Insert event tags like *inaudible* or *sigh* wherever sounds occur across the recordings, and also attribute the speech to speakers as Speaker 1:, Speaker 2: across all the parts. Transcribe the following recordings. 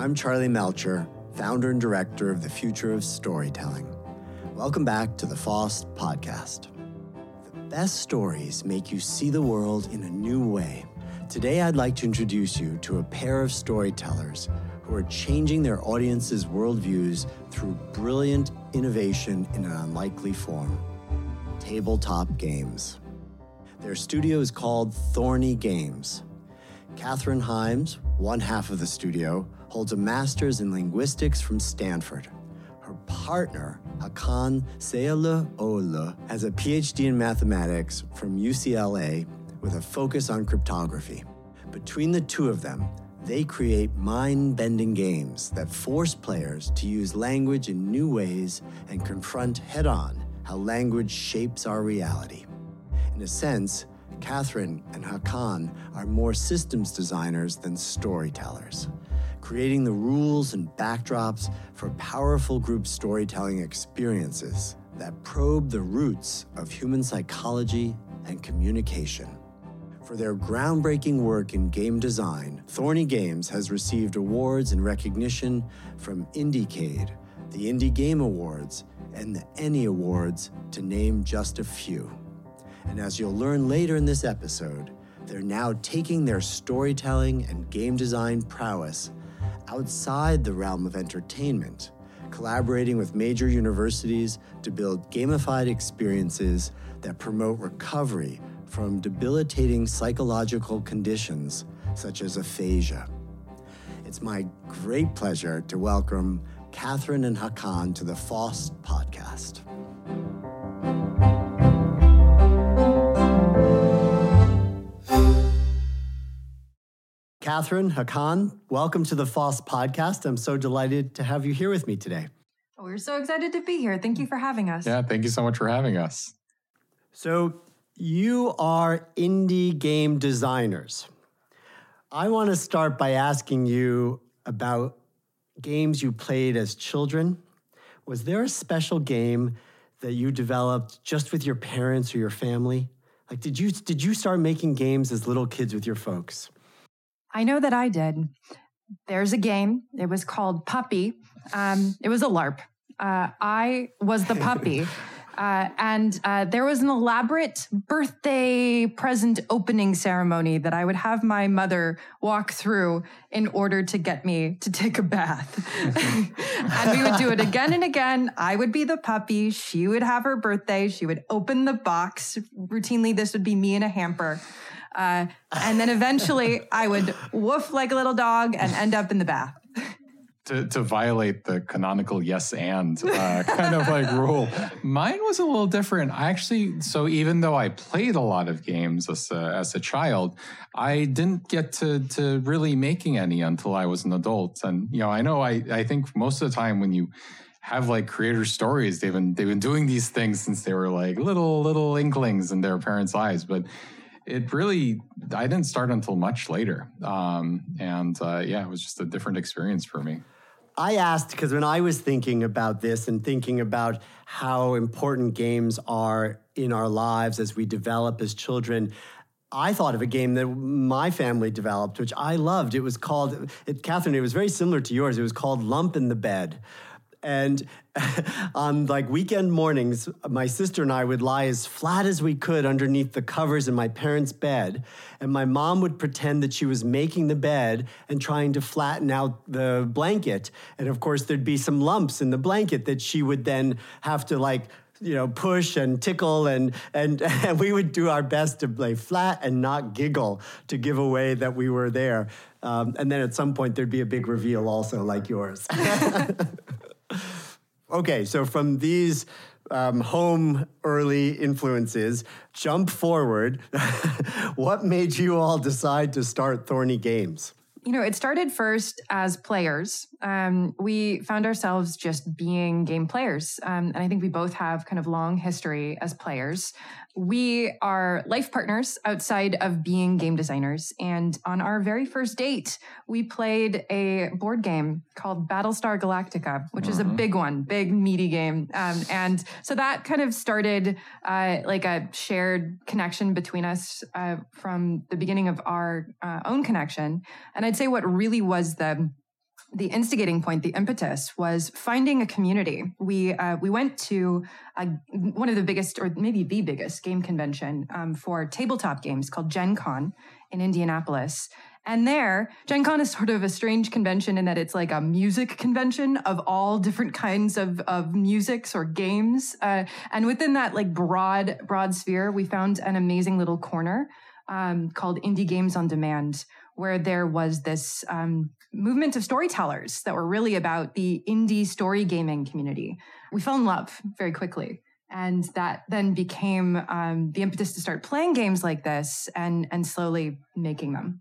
Speaker 1: I'm Charlie Melcher, founder and director of the Future of Storytelling. Welcome back to the FOST podcast. The best stories make you see the world in a new way. Today, I'd like to introduce you to a pair of storytellers who are changing their audience's worldviews through brilliant innovation in an unlikely form tabletop games. Their studio is called Thorny Games. Kathryn Hymes, one half of the studio, holds a master's in linguistics from Stanford. Her partner, Hakan Seyalıoğlu, has a PhD in mathematics from UCLA with a focus on cryptography. Between the two of them, they create mind bending games that force players to use language in new ways and confront head on how language shapes our reality. In a sense, Kathryn and Hakan are more systems designers than storytellers, creating the rules and backdrops for powerful group storytelling experiences that probe the roots of human psychology and communication. For their groundbreaking work in game design, Thorny Games has received awards and recognition from Indiecade, the Indie Game Awards, and the ENnie Awards, to name just a few. And as you'll learn later in this episode, they're now taking their storytelling and game design prowess outside the realm of entertainment, collaborating with major universities to build gamified experiences that promote recovery from debilitating psychological conditions such as aphasia. It's my great pleasure to welcome Kathryn and Hakan to the FOST podcast. Kathryn, Hakan, welcome to the FOST podcast. I'm so delighted to have you here with me today.
Speaker 2: We're so excited to be here. Thank you for having us.
Speaker 3: Yeah, thank you so much for having us.
Speaker 1: So, you are indie game designers. I want to start by asking you about games you played as children. Was there a special game that you developed just with your parents or your family? Like did you did you start making games as little kids with your folks?
Speaker 2: I know that I did. There's a game. It was called Puppy. Um, it was a LARP. Uh, I was the puppy. *laughs* Uh, and uh, there was an elaborate birthday present opening ceremony that I would have my mother walk through in order to get me to take a bath. *laughs* and we would do it again and again. I would be the puppy. She would have her birthday. She would open the box. Routinely, this would be me in a hamper. Uh, and then eventually I would woof like a little dog and end up in the bath *laughs*
Speaker 3: to, to violate the canonical yes and uh, kind of like rule. Mine was a little different. I actually, so even though I played a lot of games as a, as a child, I didn't get to, to really making any until I was an adult. And, you know, I know I, I think most of the time when you, have like creator stories. They've been they've been doing these things since they were like little little inklings in their parents' eyes. But it really I didn't start until much later, um, and uh, yeah, it was just a different experience for me.
Speaker 1: I asked because when I was thinking about this and thinking about how important games are in our lives as we develop as children, I thought of a game that my family developed, which I loved. It was called, it, Kathryn, it was very similar to yours. It was called Lump in the Bed. And *laughs* on like weekend mornings, my sister and I would lie as flat as we could underneath the covers in my parents' bed. And my mom would pretend that she was making the bed and trying to flatten out the blanket. And of course, there'd be some lumps in the blanket that she would then have to like you know, push and tickle, and, and, *laughs* and we would do our best to lay flat and not giggle to give away that we were there. Um, and then at some point, there'd be a big reveal also, like yours. *laughs* okay, so from these um, home early influences, jump forward. *laughs* what made you all decide to start Thorny Games?
Speaker 2: You know, it started first as players. Um, we found ourselves just being game players. Um, and I think we both have kind of long history as players. We are life partners outside of being game designers. And on our very first date, we played a board game called Battlestar Galactica, which is a mm-hmm. big one, big, meaty game. Um, and so that kind of started uh, like a shared connection between us uh, from the beginning of our uh, own connection. And I'd say what really was the the instigating point, the impetus was finding a community. We uh, we went to a, one of the biggest, or maybe the biggest, game convention um, for tabletop games called Gen Con in Indianapolis. And there, Gen Con is *laughs* sort of a strange convention in that it's like a music convention of all different kinds of, of musics or games. Uh, and within that like broad, broad sphere, we found an amazing little corner um, called Indie Games on Demand, where there was this um, movement of storytellers that were really about the indie story gaming community. We fell in love very quickly. And that then became um, the impetus to start playing games like this and, and slowly making them.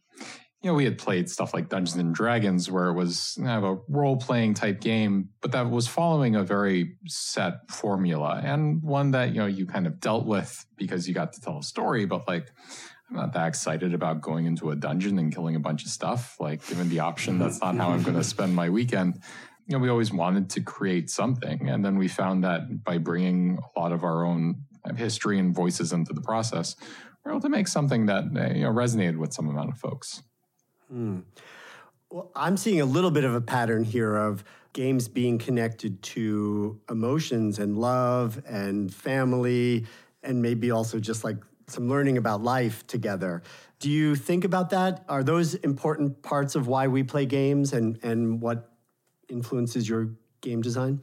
Speaker 3: You know, we had played stuff like Dungeons and Dragons, where it was kind of a role playing type game, but that was following a very set formula and one that, you know, you kind of dealt with because you got to tell a story, but like, I'm not that excited about going into a dungeon and killing a bunch of stuff. Like, given the option, that's not how I'm going to spend my weekend. You know, we always wanted to create something. And then we found that by bringing a lot of our own history and voices into the process, we're able to make something that you know, resonated with some amount of folks.
Speaker 1: Hmm. Well, I'm seeing a little bit of a pattern here of games being connected to emotions and love and family, and maybe also just like some learning about life together. Do you think about that? Are those important parts of why we play games and, and what influences your game design?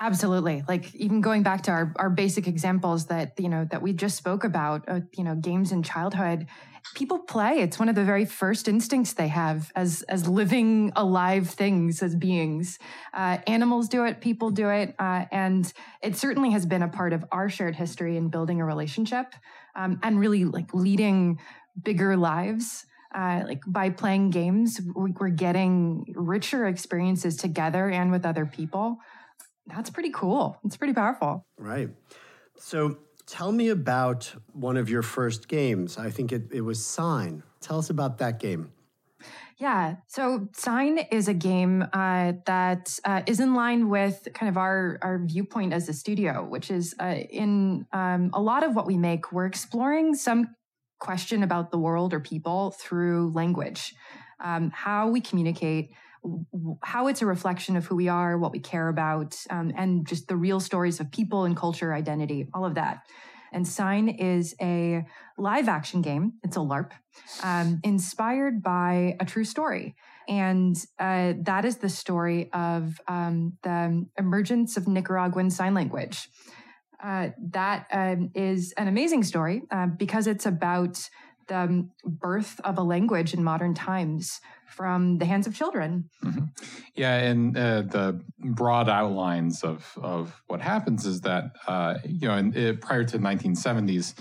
Speaker 2: Absolutely. Like even going back to our, our basic examples that, you know, that we just spoke about, uh, you know, games in childhood, people play. It's one of the very first instincts they have as, as living alive things, as beings. Uh, animals do it, people do it. Uh, and it certainly has been a part of our shared history in building a relationship um, and really like leading bigger lives. Uh, like by playing games, we're getting richer experiences together and with other people. That's pretty cool. It's pretty powerful.
Speaker 1: Right. So tell me about one of your first games. I think it, it was Sign. Tell us about that game.
Speaker 2: Yeah. So Sign is a game uh, that uh, is in line with kind of our, our viewpoint as a studio, which is uh, in um, a lot of what we make, we're exploring some question about the world or people through language, um, how we communicate, how it's a reflection of who we are, what we care about, um, and just the real stories of people and culture, identity, all of that. And Sign is a live action game. It's a LARP, um, inspired by a true story. And uh, that is the story of um, the emergence of Nicaraguan Sign Language. Uh, that um, is an amazing story uh, because it's about the birth of a language in modern times from the hands of children.
Speaker 3: Mm-hmm. Yeah, and uh, the broad outlines of of what happens is that uh, you know, in, uh, prior to the 1970s,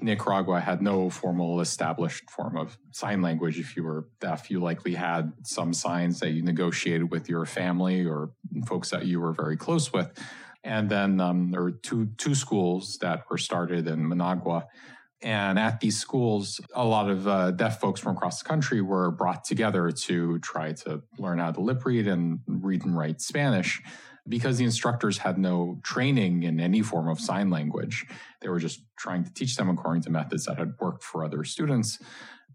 Speaker 3: Nicaragua had no formal established form of sign language. If you were deaf, you likely had some signs that you negotiated with your family or folks that you were very close with. And then um, there were two two schools that were started in Managua and at these schools, a lot of uh, deaf folks from across the country were brought together to try to learn how to lip read and read and write Spanish because the instructors had no training in any form of sign language. They were just trying to teach them according to methods that had worked for other students.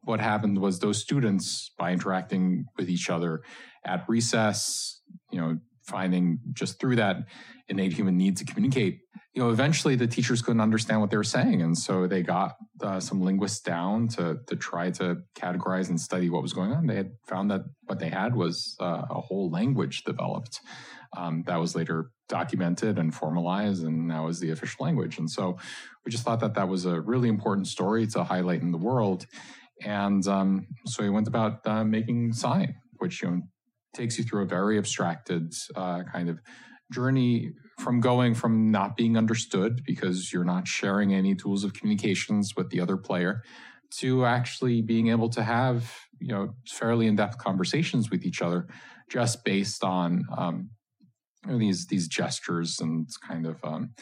Speaker 3: What happened was those students, by interacting with each other at recess, you know, finding just through that innate human need to communicate, you know, eventually the teachers couldn't understand what they were saying, and so they got uh, some linguists down to to try to categorize and study what was going on. They had found that what they had was uh, a whole language developed um, that was later documented and formalized, and now is the official language. And so we just thought that that was a really important story to highlight in the world, and um, so we went about uh, making sign, which you know takes you through a very abstracted uh, kind of journey from going from not being understood because you're not sharing any tools of communications with the other player to actually being able to have you know fairly in-depth conversations with each other just based on um, you know, these these gestures and kind of um,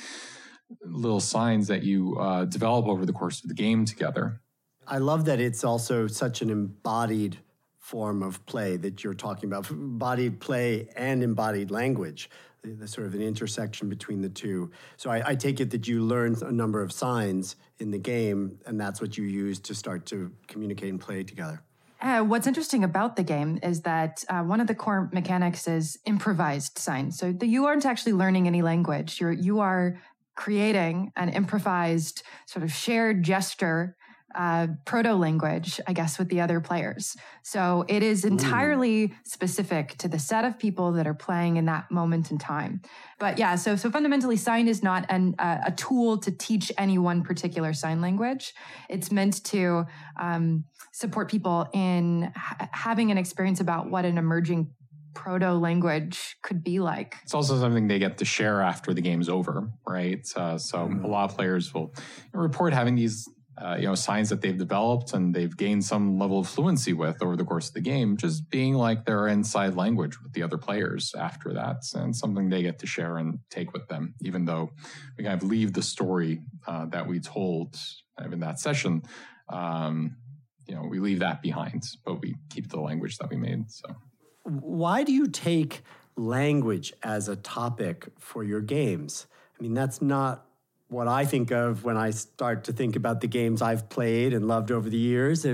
Speaker 3: little signs that you uh, develop over the course of the game together.
Speaker 1: I love that it's also such an embodied form of play that you're talking about embodied play and embodied language the sort of an intersection between the two so I, I, take it that you learned a number of signs in the game and that's what you use to start to communicate and play together
Speaker 2: Uh, what's interesting about the game is that uh, one of the core mechanics is improvised signs. So the, you aren't actually learning any language. You're you are creating an improvised sort of shared gesture uh, proto language, I guess, with the other players. So it is entirely Ooh. specific to the set of people that are playing in that moment in time. But yeah, so so fundamentally, sign is not an, uh, a tool to teach any one particular sign language. It's meant to um, support people in ha- having an experience about what an emerging proto language could be like.
Speaker 3: It's also something they get to share after the game's over, right? Uh, so mm-hmm. a lot of players will report having these uh, you know signs that they've developed and they've gained some level of fluency with over the course of the game just being like their inside language with the other players after that and something they get to share and take with them even though we kind of leave the story uh, that we told in that session. Um, you know we leave that behind but we keep the language that we made so.
Speaker 1: Why do you take language as a topic for your games? I mean that's not what I think of when I start to think about the games I've played and loved over the years.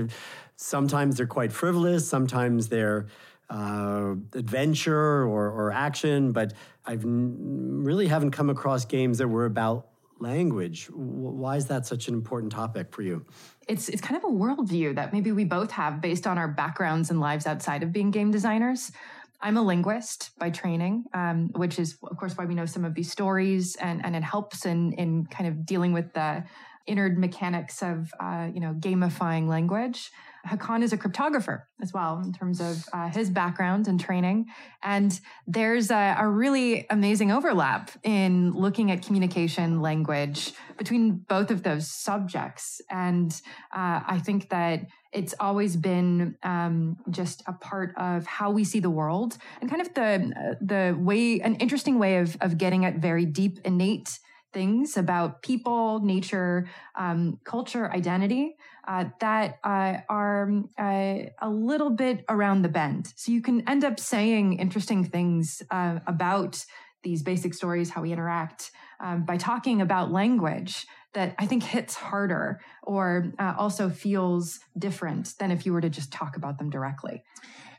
Speaker 1: Sometimes they're quite frivolous, sometimes they're uh, adventure or, or, action, but I've really haven't come across games that were about language. Why is that such an important topic for you?
Speaker 2: It's it's kind of a worldview that maybe we both have based on our backgrounds and lives outside of being game designers. I'm a linguist by training, um, which is, of course, why we know some of these stories, and, and it helps in in kind of dealing with the inner mechanics of uh, you know gamifying language. Hakan is a cryptographer as well in terms of uh, his background and training. And there's a, a, really amazing overlap in looking at communication language between both of those subjects. And uh, I think that it's always been um, just a part of how we see the world and kind of the the way an interesting way of of getting at very deep innate things about people, nature, um, culture, identity uh, that uh, are uh, a little bit around the bend. So you can end up saying interesting things uh, about these basic stories, how we interact, um, by talking about language that I think hits harder or uh, also feels different than if you were to just talk about them directly.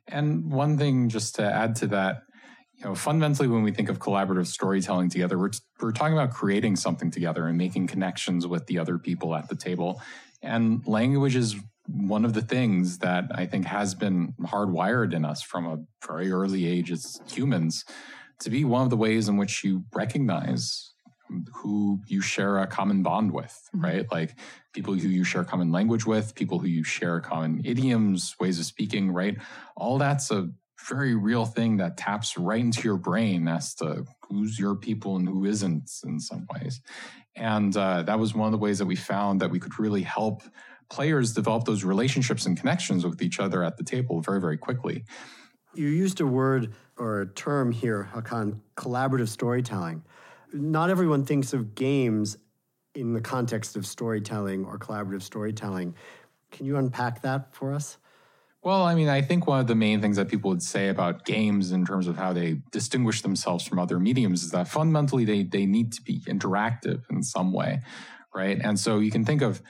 Speaker 3: And one thing just to add to that, you know, fundamentally, when we think of collaborative storytelling together, we're, we're talking about creating something together and making connections with the other people at the table. And language is one of the things that I think has been hardwired in us from a very early age as humans to be one of the ways in which you recognize who you share a common bond with, mm-hmm. right? Like people who you share common language with, people who you share common idioms, ways of speaking, right? All that's a very real thing that taps right into your brain as to who's your people and who isn't in some ways. And uh, that was one of the ways that we found that we could really help players develop those relationships and connections with each other at the table very, very quickly.
Speaker 1: You used a word or a term here, Hakan, collaborative storytelling. Not everyone thinks of games in the context of storytelling or collaborative storytelling. Can you unpack that for us?
Speaker 3: Well, I mean, I think one of the main things that people would say about games in terms of how they distinguish themselves from other mediums is that fundamentally they they need to be interactive in some way, right? And so you can think of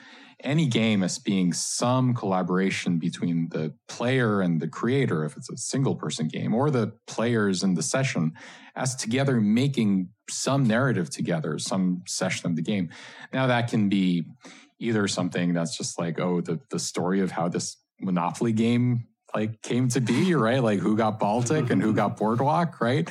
Speaker 3: any game as being some collaboration between the player and the creator, if it's a single person game, or the players in the session, as together making some narrative together, some session of the game. Now, that can be either something that's just like, oh, the, the story of how this Monopoly game like came to be, right? Like who got Baltic and who got Boardwalk, right?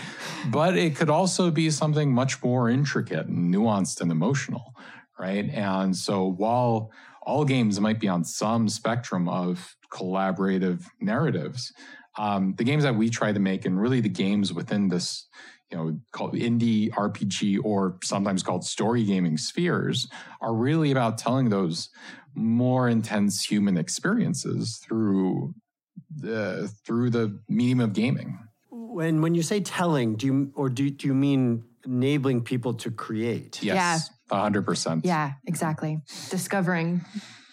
Speaker 3: But it could also be something much more intricate and nuanced and emotional, right? And so while all games might be on some spectrum of collaborative narratives, um, the games that we try to make and really the games within this you know, called indie RPG or sometimes called story gaming spheres are really about telling those more intense human experiences through the through the medium of gaming.
Speaker 1: When when you say telling, do you or do, do you mean enabling people to create?
Speaker 3: Yes. Yeah. hundred percent.
Speaker 2: Yeah, exactly. Discovering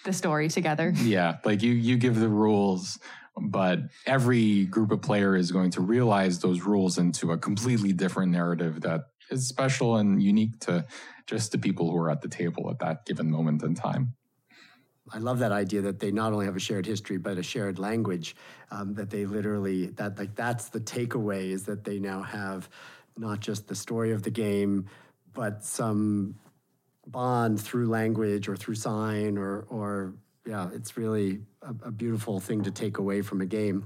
Speaker 2: the story together. *laughs*
Speaker 3: Yeah. Like you you give the rules but every group of player is going to realize those rules into a completely different narrative that is special and unique to just the people who are at the table at that given moment in time.
Speaker 1: I love that idea that they not only have a shared history but a shared language. Um, that they literally that like that's the takeaway is that they now have not just the story of the game, but some bond through language or through sign or or yeah, it's really a, a beautiful thing to take away from a game.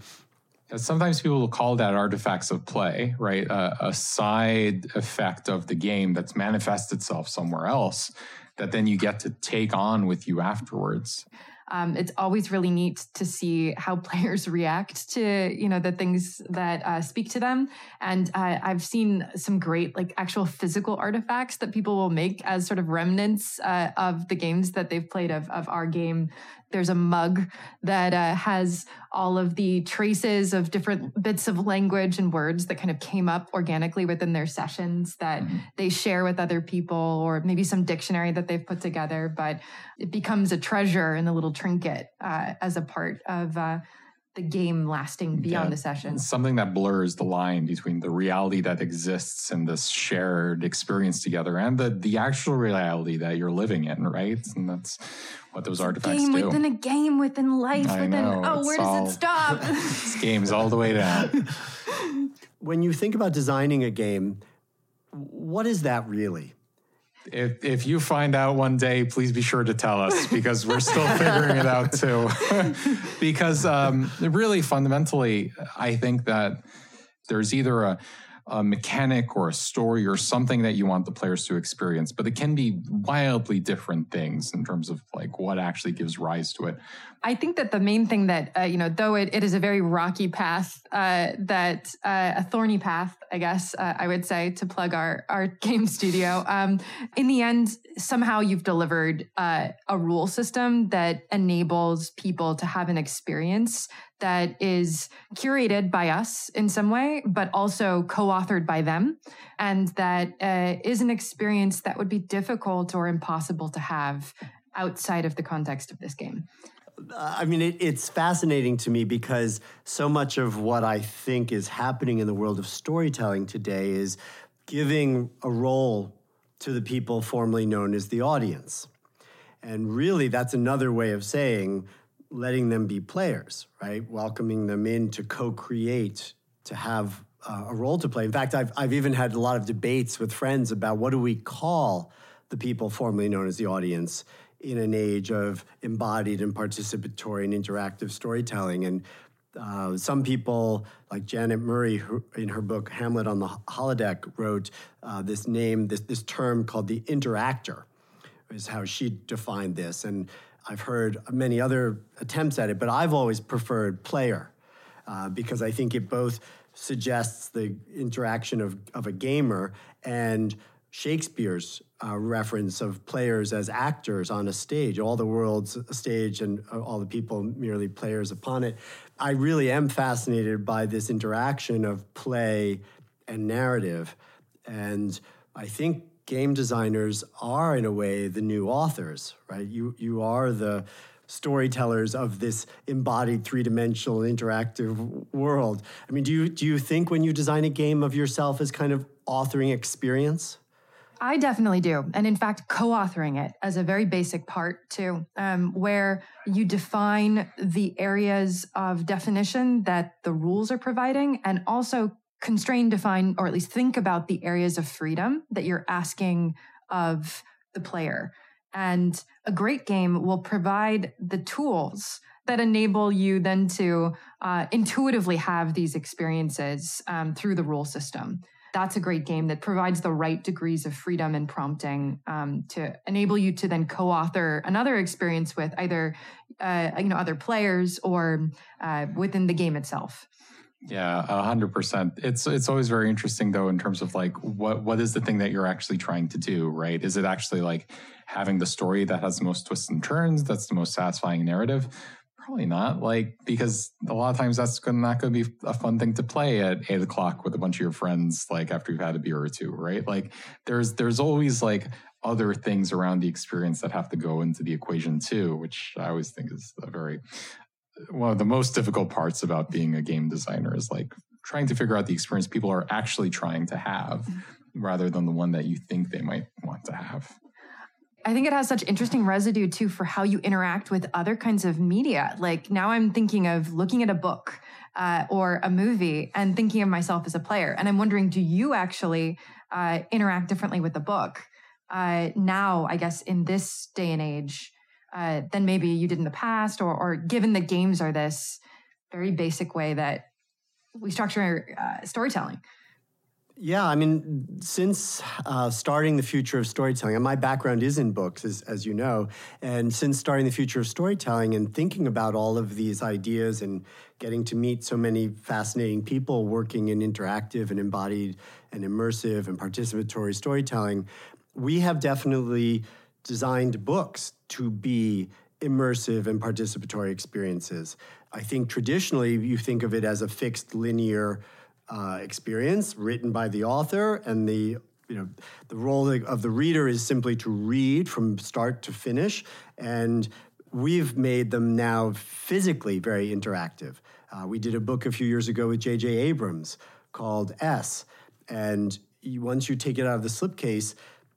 Speaker 3: Sometimes people will call that artifacts of play, right? a side effect of the game that's manifests itself somewhere else that then you get to take on with you afterwards.
Speaker 2: Um, it's always really neat to see how *laughs* players react to you know the things that uh, speak to them and uh, i've seen some great like actual physical artifacts that people will make as sort of remnants uh, of the games that they've played of, of our game there's a mug that uh, has all of the traces of different bits of language and words that kind of came up organically within their sessions that mm-hmm. they share with other people, or maybe some dictionary that they've put together. But it becomes a treasure and a little trinket uh, as a part of uh, the game lasting beyond yeah. the session.
Speaker 3: Something that blurs the line between the reality that exists in this shared experience together and the the actual reality that you're living in, right? And that's what those artifacts
Speaker 2: game
Speaker 3: do.
Speaker 2: within a game within life
Speaker 3: I
Speaker 2: within
Speaker 3: know,
Speaker 2: oh, where does it stop? *laughs* *laughs*
Speaker 3: it's games all the way down.
Speaker 1: When you think about designing a game, what is that really?
Speaker 3: If if you find out one day, please be sure to tell us because we're still *laughs* figuring it out too. *laughs* because um, really, fundamentally, I think that there's either a a mechanic or a story or something that you want the players to experience, but it can be wildly different things in terms of like what actually gives rise to it.
Speaker 2: I think that the main thing that, uh, you know, though it, it is a very rocky path, uh, that uh, a thorny path, I guess uh, I would say to plug our, our *laughs* game studio, um, in the end, somehow you've delivered uh, a rule system that enables people to have an experience that is curated by us in some way, but also co authored by them. And that uh, is an experience that would be difficult or impossible to have outside of the context of this game.
Speaker 1: I mean, it, it's fascinating to me because so much of what I think is happening in the world of storytelling today is giving a role to the people formerly known as the audience. And really, that's another way of saying letting them be players, right? Welcoming them in to co create, to have uh, a role to play. In fact, I've, I've even had a lot of debates with friends about what do we call the people formerly known as the audience in an age of embodied and participatory and interactive storytelling. And uh, some people, like Janet Murray, who, in her book Hamlet on the Holodeck, wrote uh, this name, this, this term called the interactor, is how she defined this. And I've heard many other attempts at it, but I've always preferred player uh, because I think it both suggests the interaction of, of a gamer and Shakespeare's uh, reference of players as actors on a stage, all the world's a stage and uh, all the people merely players upon it. I really am fascinated by this interaction of play and narrative. And I think game designers are in a way the new authors, right? You you are the storytellers of this embodied three-dimensional interactive world. I mean, do you do you think when you design a game of yourself as kind of authoring experience?
Speaker 2: I definitely do. And in fact, co authoring it as a very basic part, too, um, where you define the areas of definition that the rules are providing and also constrain, define, or at least think about the areas of freedom that you're asking of the player. And a great game will provide the tools that enable you then to uh, intuitively have these experiences um, through the rule system. That's a great game that provides the right degrees of freedom and prompting um, to enable you to then co-author another experience with either uh, you know other players or uh, within the game itself.
Speaker 3: Yeah, hundred percent. It's it's always very interesting though in terms of like what what is the thing that you're actually trying to do, right? Is it actually like having the story that has the most twists and turns, that's the most satisfying narrative? Probably not. Like because a lot of times that's gonna, not going to be a fun thing to play at eight o'clock with a bunch of your friends, like after you've had a beer or two, right? Like there's there's always like other things around the experience that have to go into the equation too, which I always think is a very one of the most difficult parts about being a game designer is like trying to figure out the experience people are actually trying to have mm-hmm. rather than the one that you think they might want to have.
Speaker 2: I think it has such interesting residue too for how you interact with other kinds of media. Like now I'm thinking of looking at a book uh, or a movie and thinking of myself as a player. And I'm wondering, do you actually uh, interact differently with the book uh, now, I guess, in this day and age uh, than maybe you did in the past, or, or given that games are this very basic way that we structure uh, storytelling?
Speaker 1: Yeah, I mean, since uh, starting the future of storytelling, and my background is in books, as, as you know, and since starting the future of storytelling and thinking about all of these ideas and getting to meet so many fascinating people working in interactive and embodied and immersive and participatory storytelling, we have definitely designed books to be immersive and participatory experiences. I think traditionally you think of it as a fixed linear uh, experience written by the author and the you know the role of the reader is simply to read from start to finish. And we've made them now physically very interactive. Uh, we did a book a few years ago with J.J. Abrams called s. And once you take it out of the slipcase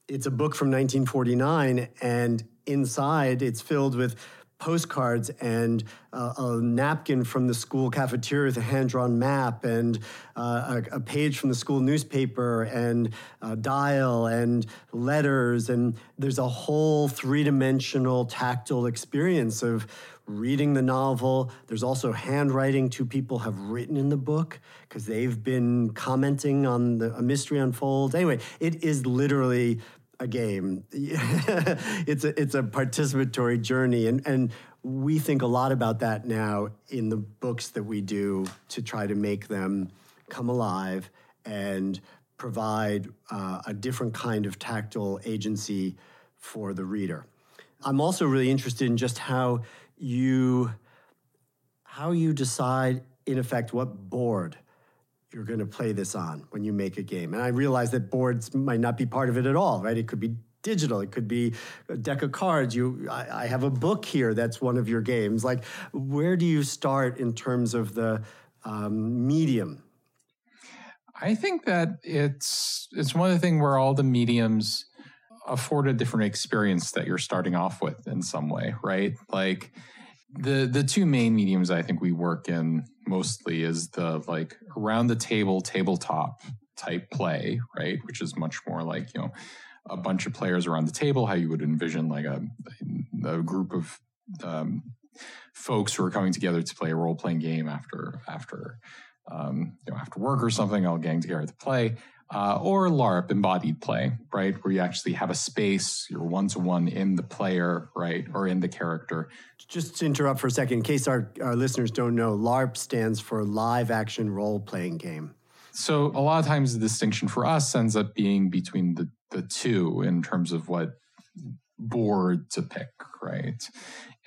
Speaker 1: it's a book from 1949 and inside it's filled with postcards and uh, a napkin from the school cafeteria with a hand-drawn map and uh, a, a, page from the school newspaper and a dial and letters. And there's a whole three-dimensional tactile experience of reading the novel. There's also handwriting two people have written in the book because they've been commenting on the, a mystery unfolds anyway it is literally a game. *laughs* it's a it's a participatory journey, and and we think a lot about that now in the books that we do to try to make them come alive and provide uh, a different kind of tactile agency for the reader. I'm also really interested in just how you how you decide in effect what board you're going to play this on when you make a game. And I realize that boards might not be part of it at all, right? It could be digital. It could be a deck of cards. You, I, I, have a book here that's one of your games. Like, where do you start in terms of the um, medium?
Speaker 3: I think that it's it's one of the things where all the mediums afford a different experience that you're starting off with in some way, right? Like the the two main mediums I think we work in mostly is the like around the table tabletop type play, right? Which is much more like you know a bunch of players around the table, how you would envision like a, a group of um, folks who are coming together to play a role playing game after after um, you know after work or something, I'll gang together to play uh, or LARP, embodied play, right? Where you actually have a space, you're one to one in the player, right? Or in the character.
Speaker 1: Just to interrupt for a second, in case our, our listeners don't know, LARP stands for live action role playing game.
Speaker 3: So a lot of times the distinction for us ends up being between the, the two in terms of what board to pick, right?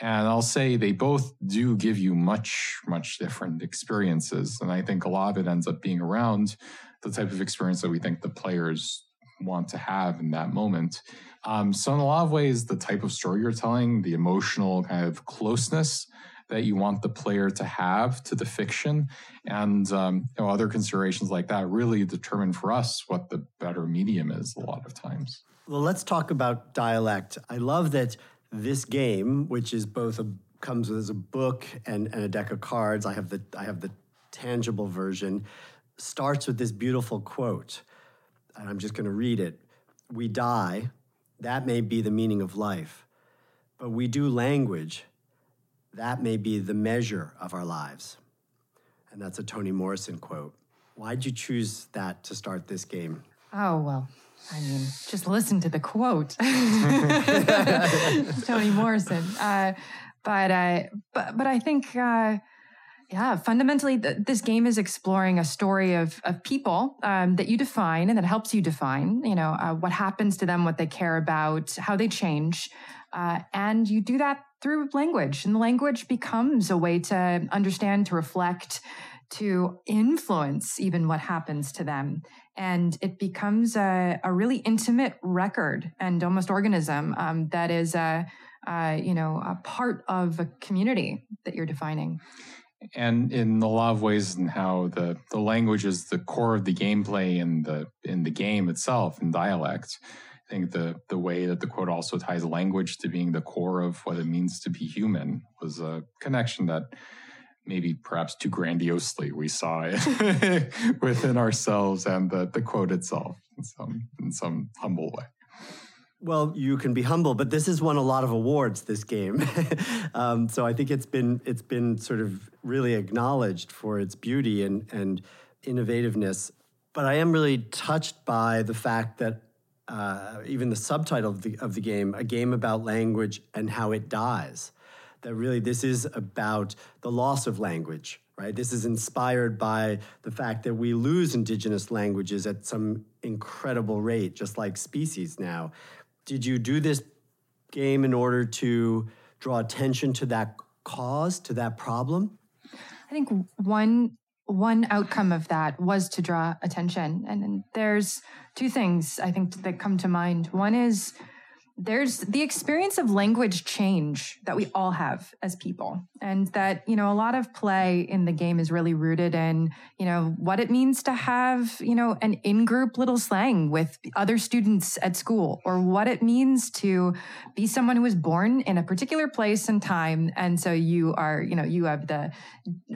Speaker 3: And I'll say they both do give you much, much different experiences. And I think a lot of it ends up being around the type of experience that we think the players want to have in that moment. Um, so, in a lot of ways, the type of story you're telling, the emotional kind of closeness that you want the player to have to the fiction, and um, you know, other considerations like that really determine for us what the better medium is a lot of times.
Speaker 1: Well, let's talk about dialect. I love that this game, which is both a comes as a book and, and a deck of cards. I have the I have the tangible version starts with this beautiful quote, and I'm just going to read it. We die, that may be the meaning of life, but we do language, that may be the measure of our lives. And that's a Toni Morrison quote. Why'd you choose that to start this game?
Speaker 2: Oh, well, I mean, just listen to the quote. *laughs* Toni Morrison. Uh, but, uh, but, but I think. Uh, yeah, fundamentally, th- this game is exploring a story of of people um, that you define and that helps you define. You know uh, what happens to them, what they care about, how they change, uh, and you do that through language. And the language becomes a way to understand, to reflect, to influence even what happens to them. And it becomes a, a really intimate record and almost organism um, that is a, a you know a part of a community that you're defining
Speaker 3: and in a lot of ways and how the the language is the core of the gameplay in the in the game itself in dialect I think the the way that the quote also ties language to being the core of what it means to be human was a connection that maybe perhaps too grandiosely we saw it *laughs* within ourselves and the, the quote itself in some in some humble way.
Speaker 1: Well, you can be humble, but this has won a lot of awards. This game, *laughs* um, so I think it's been it's been sort of really acknowledged for its beauty and and innovativeness. But I am really touched by the fact that uh, even the subtitle of the of the game, a game about language and how it dies, that really this is about the loss of language. Right. This is inspired by the fact that we lose indigenous languages at some incredible rate, just like species now did you do this game in order to draw attention to that cause, to that problem?
Speaker 2: I think one one outcome of that was to draw attention. And, and there's two things I think that come to mind. One is there's the experience of language change that we all have as people and that you know a lot of play in the game is really rooted in you know what it means to have you know an in-group little slang with other students at school or what it means to be someone who was born in a particular place and time and so you are you know you have the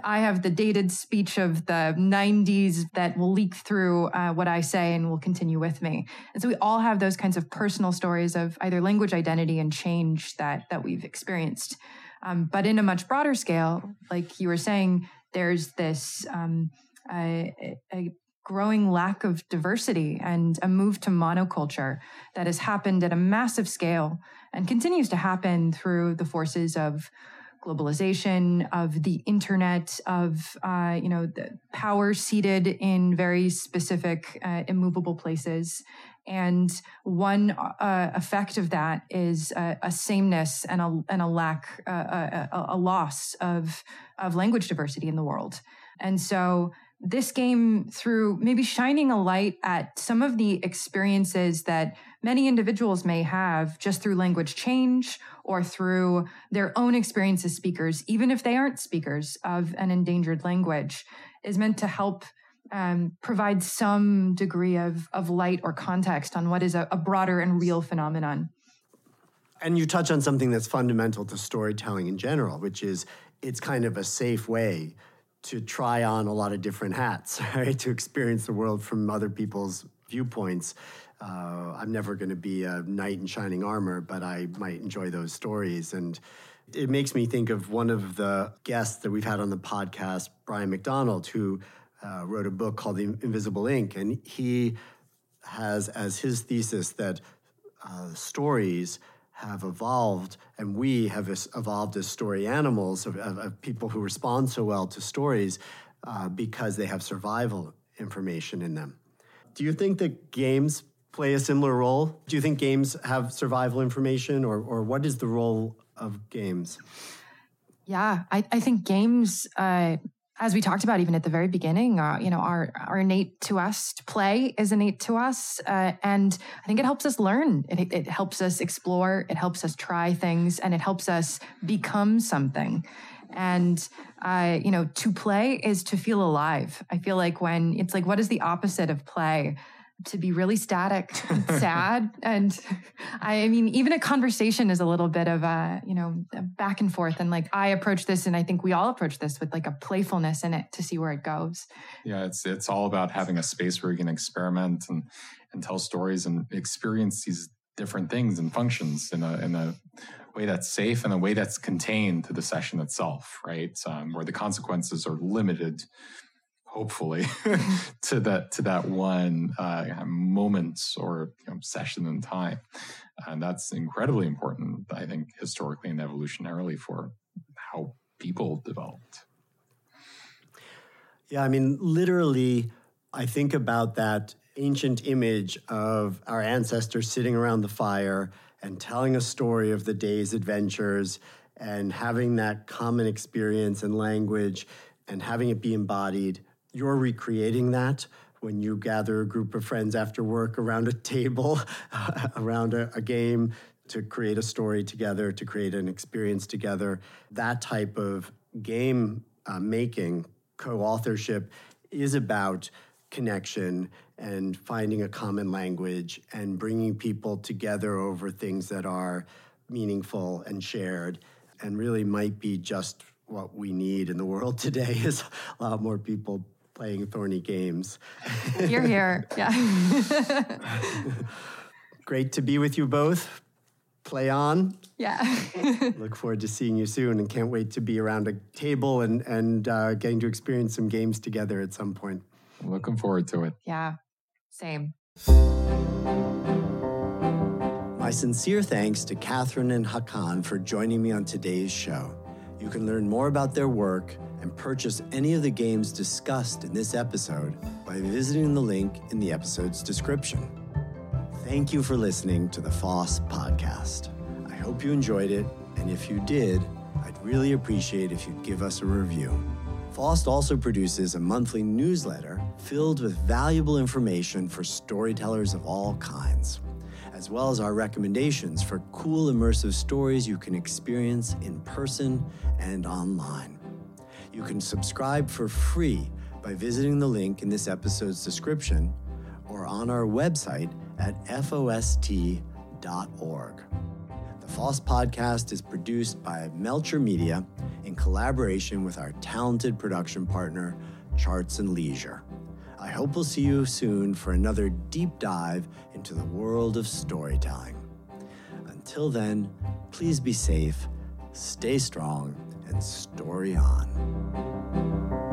Speaker 2: i have the dated speech of the 90s that will leak through uh, what i say and will continue with me and so we all have those kinds of personal stories of either language identity and change that that we've experienced. Um, but in a much broader scale, like you were saying, there's this um, a, a growing lack of diversity and a move to monoculture that has happened at a massive scale and continues to happen through the forces of globalization, of the internet, of uh, you know the power seated in very specific, uh, immovable places. And one uh, effect of that is a, a sameness and a, and a lack, uh, a, a loss of, of language diversity in the world. And so this game through maybe shining a light at some of the experiences that many individuals may have just through language change or through their own experience as speakers, even if they aren't speakers of an endangered language, is meant to help um, provide some degree of, of light or context on what is a, a broader and real phenomenon.
Speaker 1: And you touch on something that's fundamental to storytelling in general, which is it's kind of a safe way to try on a lot of different hats, *laughs* right? To experience the world from other people's viewpoints. Uh, I'm never going to be a knight in shining armor, but I might enjoy those stories. And it makes me think of one of the guests that we've had on the podcast, Brian McDonald, who uh, wrote a book called The Invisible Ink, and he has as his thesis that uh, stories have evolved, and we have evolved as story animals of, of, of people who respond so well to stories uh, because they have survival information in them. Do you think that games play a similar role? Do you think games have survival information, or, or what is the role of games?
Speaker 2: Yeah, I, I think games uh, as we talked about even at the very beginning, uh, you know, our, our innate to us to play is innate to us. Uh, and I think it helps us learn. It, it helps us explore. It helps us try things and it helps us become something. And, uh, you know, to play is to feel alive. I feel like when it's like, what is the opposite of play? To be really static and *laughs* sad and I, mean even a conversation is a little bit of a you know a back and forth and like i approach this and i think we all approach this with like a playfulness in it to see where it goes.
Speaker 3: Yeah it's it's all about having a space where you can experiment and and tell stories and experience these different things and functions in a in a way that's safe and a way that's contained to the session itself right? Um, where the consequences are limited hopefully *laughs* to that to that one uh, moment or you know, session in time. And that's incredibly important i think historically and evolutionarily for how people developed.
Speaker 1: Yeah i mean literally i think about that ancient image of our ancestors sitting around the fire and telling a story of the day's adventures and having that common experience and language and having it be embodied you're recreating that when you gather a group of friends after work around a table, *laughs* around a, a, game to create a story together, to create an experience together. That type of game uh, making, co authorship, is about connection and finding a common language and bringing people together over things that are meaningful and shared and really might be just what we need in the world *laughs* today is a lot more people playing thorny games. *laughs*
Speaker 2: You're here. Yeah. *laughs*
Speaker 1: Great to be with you both. Play on.
Speaker 2: Yeah. *laughs*
Speaker 1: Look forward to seeing you soon and can't wait to be around a table and, and uh, getting to experience some games together at some point.
Speaker 3: Looking forward to it.
Speaker 2: Yeah. Same.
Speaker 1: My sincere thanks to Kathryn and Hakan for joining me on today's show. You can learn more about their work and purchase any of the games discussed in this episode by visiting the link in the episode's description. Thank you for listening to the FOST Podcast. I hope you enjoyed it, and if you did, I'd really appreciate if you'd give us a review. FOST also produces a monthly newsletter filled with valuable information for storytellers of all kinds, as well as our recommendations for cool immersive stories you can experience in person and online. You can subscribe for free by visiting the link in this episode's description or on our website at FOST.org. The FOST podcast is produced by Melcher Media in collaboration with our talented production partner, Charts and Leisure. I hope we'll see you soon for another deep dive into the world of storytelling. Until then, please be safe, stay strong, and story on.